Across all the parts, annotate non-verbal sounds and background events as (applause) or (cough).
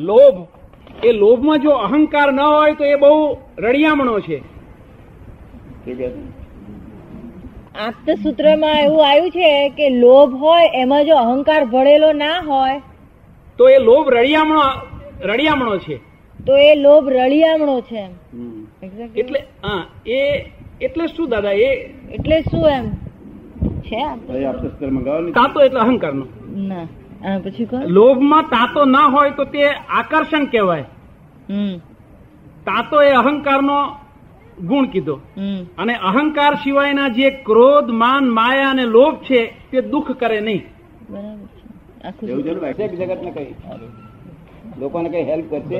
લોભ એ લોભમાં જો અહંકાર ન હોય તો એ બહુ રળિયામણો છે. સૂત્રમાં એવું આવ્યું છે કે લોભ હોય એમાં જો અહંકાર ભળેલો ના હોય તો એ લોભ રળિયામણો રળિયામણો છે. તો એ લોભ રળિયામણો છે. એટલે હા એ એટલે શું દાદા એ? એટલે શું એમ? છે મંગાવો ને તાતો એટલે અહંકારનો? ના. આ પછી લોભમાં તાતો ના હોય તો તે આકર્ષણ કહેવાય. તાતો એ અહંકારનો ગુણ કીધો. અને અહંકાર સિવાયના જે ક્રોધ માન માયા અને લોભ છે તે દુઃખ કરે નહીં. લોકોને કઈ હેલ્પ કરશે?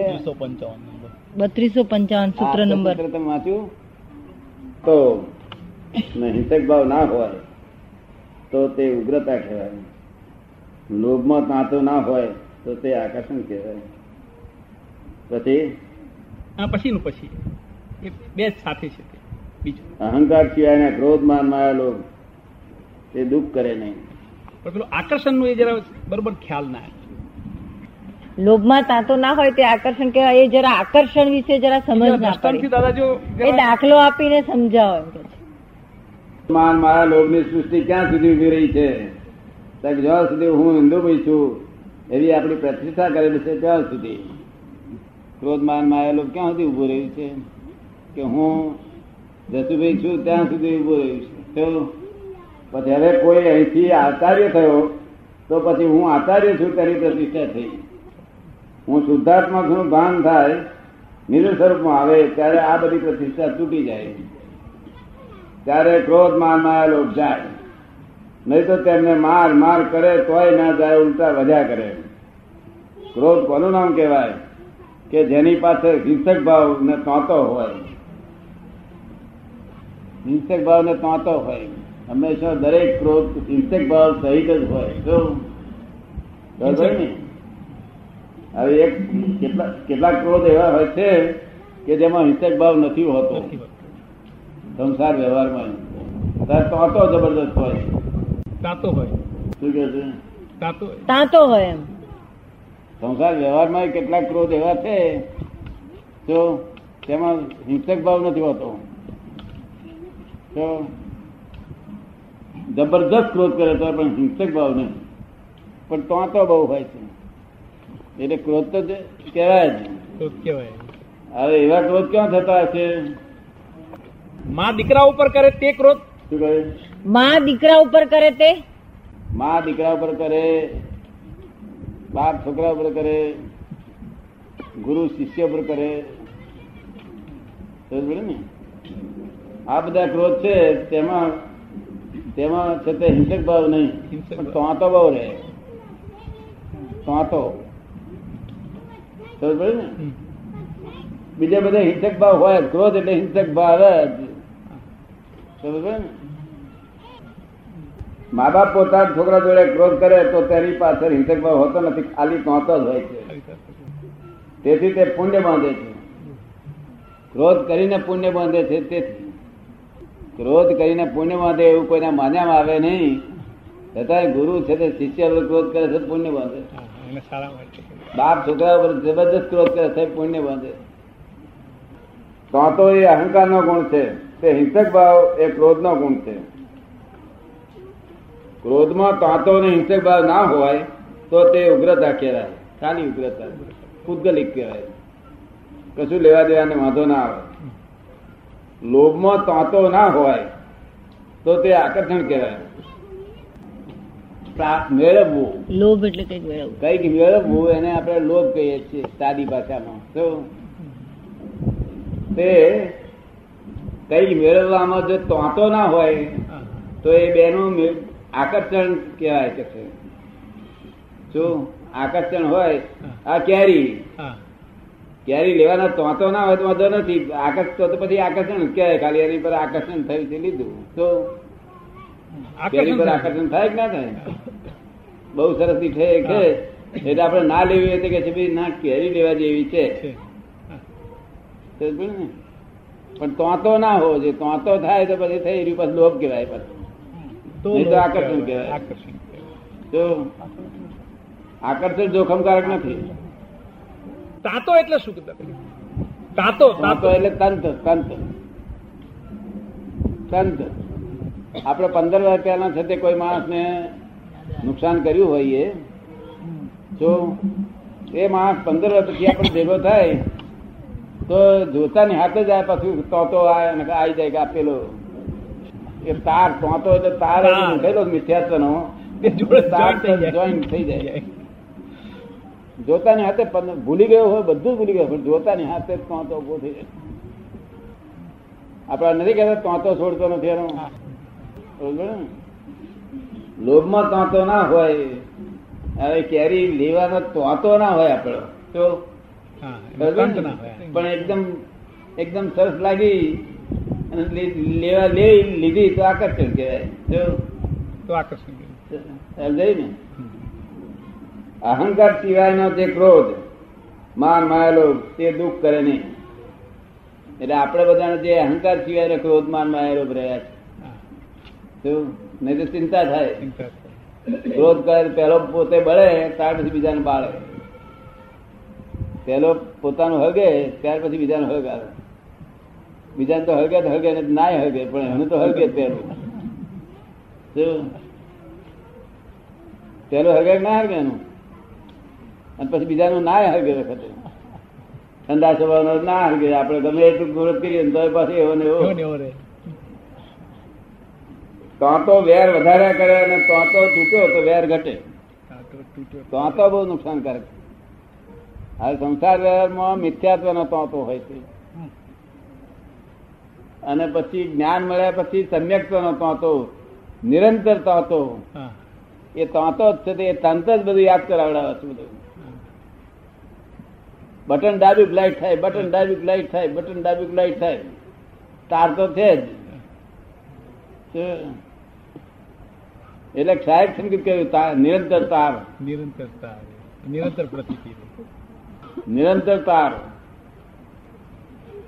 બત્રીસો પંચાવન સૂત્ર નંબર. તમે વાંચ્યું? તો હિંસક ભાવ ના હોય તો તે ઉગ્રતા કહેવાય. લોભમાં તાંતો ના હોય તો તે આકર્ષણ કહેવાય? પછી? આ પછીનું પછી. એ બે સાથે છે બીજું. અહંકાર સિવાયના ક્રોધ માન માયા લોભ તે દુઃખ કરે નહીં. પણ પેલું આકર્ષણનું એ જરા બરોબર ખ્યાલ ના લોભમાં તાંતો ના હોય તે આકર્ષણ કહેવાય. એ જરા આકર્ષણ વિશે જરા સમજ ના દ્રષ્ટાંતથી દાદા જો એ દાખલો આપીને સમજાવો. માન માયા લોભની સૃષ્ટિ ક્યાં સુધી ઊભી રહી છે? જ્યાં સુધી હું હિન્દુભાઈ છું. એવી આપણી પ્રતિષ્ઠા કરેલી છે ત્યાં સુધી. ક્રોધ માયેલો માયા ક્યાં સુધી ઊભું રહ્યું છે? કે હું જસુભાઈ છું ત્યાં સુધી ઊભું રહ્યું છે. તો પછી હવે કોઈ અહીંથી આચાર્ય થયો, તો પછી હું આચાર્ય છું તેની પ્રતિષ્ઠા થઈ. હું શુદ્ધાત્મા છું, ભાન થાય નિરુ સ્વરૂપમાં આવે, ત્યારે આ બધી પ્રતિષ્ઠા તૂટી જાય. ત્યારે ક્રોધ માયેલો જાય. નહીં તો તેમને માર માર કરે તોય ના જાય ઉલટા વધ્યા કરે. ક્રોધ કોનું નામ કહેવાય? કે જેની પાસે હિંસક ભાવ ને તોતો હોય. હિંસક ભાવ ને તોતો હોય. હંમેશા દરેક ક્રોધ હિંસક ભાવ સહિત જ હોય. બરાબર ને? હવે એક કેટલા કેટલાક ક્રોધ એવા હોય છે કે જેમાં હિંસક ભાવ નથી હોતો. સંસાર વ્યવહારમાં તો જબરદસ્ત હોય. તાતો હોય. શું કે છે? તાતો તાતો હોય એમ. સંસાર વ્યવહારમાં કેટલાક ક્રોધ એવા છે તો તેમાં હિંસક ભાવ નથી હોતો. તો જબરદસ્ત ક્રોધ કરે તો પણ હિંસક ભાવ નહીં પણ તો તો બહુ હોય છે. એટલે ક્રોધ તો કહેવાય જ. કહેવાય. હવે એવા ક્રોધ ક્યાં થતા હશે? માં દીકરા ઉપર કરે તે ક્રોધ. શું કહે? માં દીકરા ઉપર કરે તે? માં દીકરા ઉપર કરે, બાપ છોકરા ઉપર કરે, ગુરુ શિષ્ય ઉપર કરે. ને? આ બધા ક્રોધ છે, તેમાં તેમાં છે તે હિંસક ભાવ નહીં, પણ તો ભાવ. રહે. તો ને? બીજા બધા હિંસક ભાવ હોય, ક્રોધ એટલે હિંસક ભાવ સમજ ને? મા બાપ પોતાના છોકરા જોડે ક્રોધ કરે તો તેની પાછળ હિંસક ભાવ હોતો નથી ખાલી તોતો જ હોય છે. તેથી તે પુણ્ય બાંધે છે. ક્રોધ કરીને પુણ્ય બાંધે છે તેથી. ક્રોધ કરીને પુણ્ય બાંધે એવું કોઈને માન્યામાં આવે નહીં. છતાં ગુરુ છે તે શિષ્ય ક્રોધ કરે છે પુણ્ય બાંધે. બાપ છોકરા ઉપર જબરદસ્ત ક્રોધ કરે છે પુણ્ય બાંધે. તો તો એ અહંકારનો ગુણ છે. તે હિંસક ભાવ એ ક્રોધનો ગુણ છે. ક્રોધમાં તાંતો અને હિંસક ભાવ ના હોય તો તે ઉગ્રતા કહેવાય. ખાલી ઉગ્રતા. પૂતગલિક કહેવાય. કશું લેવા દેવાને વાંધો ના આવે. લોભમાં તાંતો ના હોય તો તે આકર્ષણ કહેવાય. મેળવવું. લોભ એટલે કંઈક મેળવવું. કંઈક મેળવવું એને આપણે લોભ કહીએ છીએ સાદી ભાષામાં. શું તે કઈ મેળવવામાં જો તોતો ના હોય તો એ બેનું આકર્ષણ કહેવાય છે. શું આકર્ષણ હોય આ કેરી. કેરી લેવાના તોતો ના હોય તો વાંધો નથી. આકર્ષ તો પછી આકર્ષણ કહેવાય. ખાલી એની પર આકર્ષણ થયું છે લીધું. તો કેરી પર આકર્ષણ થાય કે ના થાય? બહુ સરસની છે છે એટલે આપણે ના લેવી હોય તો કે છે ભાઈ ના કેરી લેવા જેવી છે? પણ તોતો ના હોવો જોઈએ. તોતો થાય તો પછી થઈ રહ્યું પછી લોભ કહેવાય પછી. તો તો આકર્ષણ કહેવાય. આકર્ષણ તો આકર્ષણ જોખમકારક નથી. તાતો એટલે શું તાતો તાતો એટલે તંત તંત. તંત. આપણે પંદર વર્ષ પહેલા છે તે કોઈ માણસને નુકસાન કર્યું હોઈએ જો એ માણસ પંદર વર્ષ પછી આપણે ભેગો થાય તો જોતાની હાથે જ આ પછી તો આ ને આવી જાય કે આપેલો એ તાર તોતો એટલે તાર. મૂકેલો મિથ્યાત્વનો તે જોડે તાર joint થઈ જાય. જોતાની હાથે ભૂલી ગયો હોય બધું ભૂલી ગયો પણ જોતાની હાથે ટોંતો ઊભો થઈ જાય. આપડા નથી કહેતા ટોંતો છોડતો નથી એનો. લોભમાં તોતો ના હોય હવે કેરી લેવાનો તોતો ના હોય આપડે તો. પણ એકદમ એકદમ સરસ લાગી લે- લેવા લઈ લીધી તો આકર્ષણ કહેવાય. તો આકર્ષણ સમજાય ને? અહંકાર સિવાયનો જે ક્રોધ માન માયેલો તે દુઃખ કરે નહીં. એટલે આપણે બધાને જે અહંકાર સિવાયનો ક્રોધ માન માયેલો રહ્યા છે? નહીં તો ચિંતા થાય. ક્રોધ કરે પેલો પોતે બળે ત્યાર પછી બીજાને બાળે પેલો પોતાનું હગે ત્યાર પછી બીજાને હગ આવે. બીજાને તો હગે તો હગે ના હળગે હગે પણ એનું તો હગે જ પહેલું. પેલું હળગે ના હગે એનું? અને પછી બીજાનું ના હળગે વખતે. ઠંડા સ્વભાવનો ના હળગે. આપણે ગમે એટલું ગુરત કરીએ તો પાછી એવો ને એવો. તો વેર વધારે કરે અને તો તો તૂટ્યો તો વેર ઘટે. તો બહુ નુકસાનકારક. હવે સંસાર વ્યવહારમાં મિથ્યાત્વનો તો હોય છે. અને પછી જ્ઞાન મળ્યા પછી સમ્યક્ત્વનો તોતો નિરંતર તોતો એ તોતો જ છે એ તંત જ બધું યાદ કરાવડાવે છે બધું. બટન ડાબી લાઈટ થાય બટન ડાબી લાઈટ થાય બટન ડાબી લાઈટ થાય. તાર તો છે જ? એટલે સાહેબ સંગીત કહ્યું તાર નિરંતર તાર. નિરંતરતા રહે. નિરંતર પ્રતીતિ. નિરંતર તાર.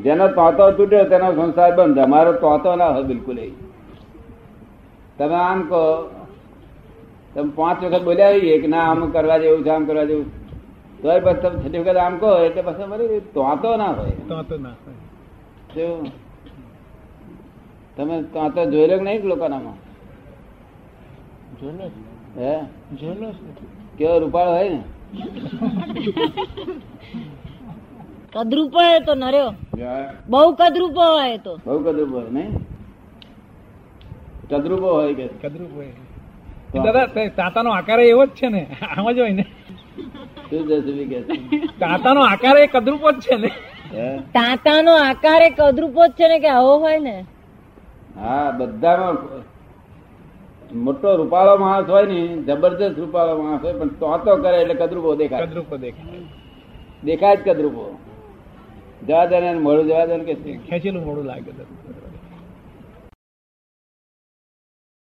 જેનો તોતો તૂટ્યો તેનો સંસાર બંધ. અમારો તોતો ના હોય બિલકુલ એ. તમે આમ કહો તમે પાંચ વખત બોલ્યા હોઈએ કે ના આમ કરવા જેવું છે આમ કરવા જેવું. તો પછી તમે છઠ્ઠી વખત આમ કહો એટલે પછી બરાબર તોતો ના હોય. તોતો તો ના હોય. તમે તોતો જોયેલો કે નહીં લોકોનામાં? હે? કેવો રૂપાળો હોય ને? (laughs) કદરૂપો હોય તો નર્યો. બહુ કદરૂપો હોય તો. બહુ કદરૂપ હોય નહીં? કદરૂપો હોય કે? કદરૂપ હોય. દાદા તે તાતાનો આકાર એવો જ છે ને. આમ જ હોય ને. શું જસુભી કે તાતાનો આકાર એ કદરૂપ જ છે ને. તાતાનો આકાર એ કદરૂપો જ છે ને કે આવો હોય ને? હા બધામાં મોટો રૂપાળો માણસ હોય ને જબરજસ્ત રૂપાળો માણસ હોય પણ તો તો કરે એટલે કદરૂપો દેખાય. કદરૂપો દેખાય. દેખાય જ કદરૂપો. જવા દે મોડું જવા દે કે ખેંચેલું મોડું લાગે.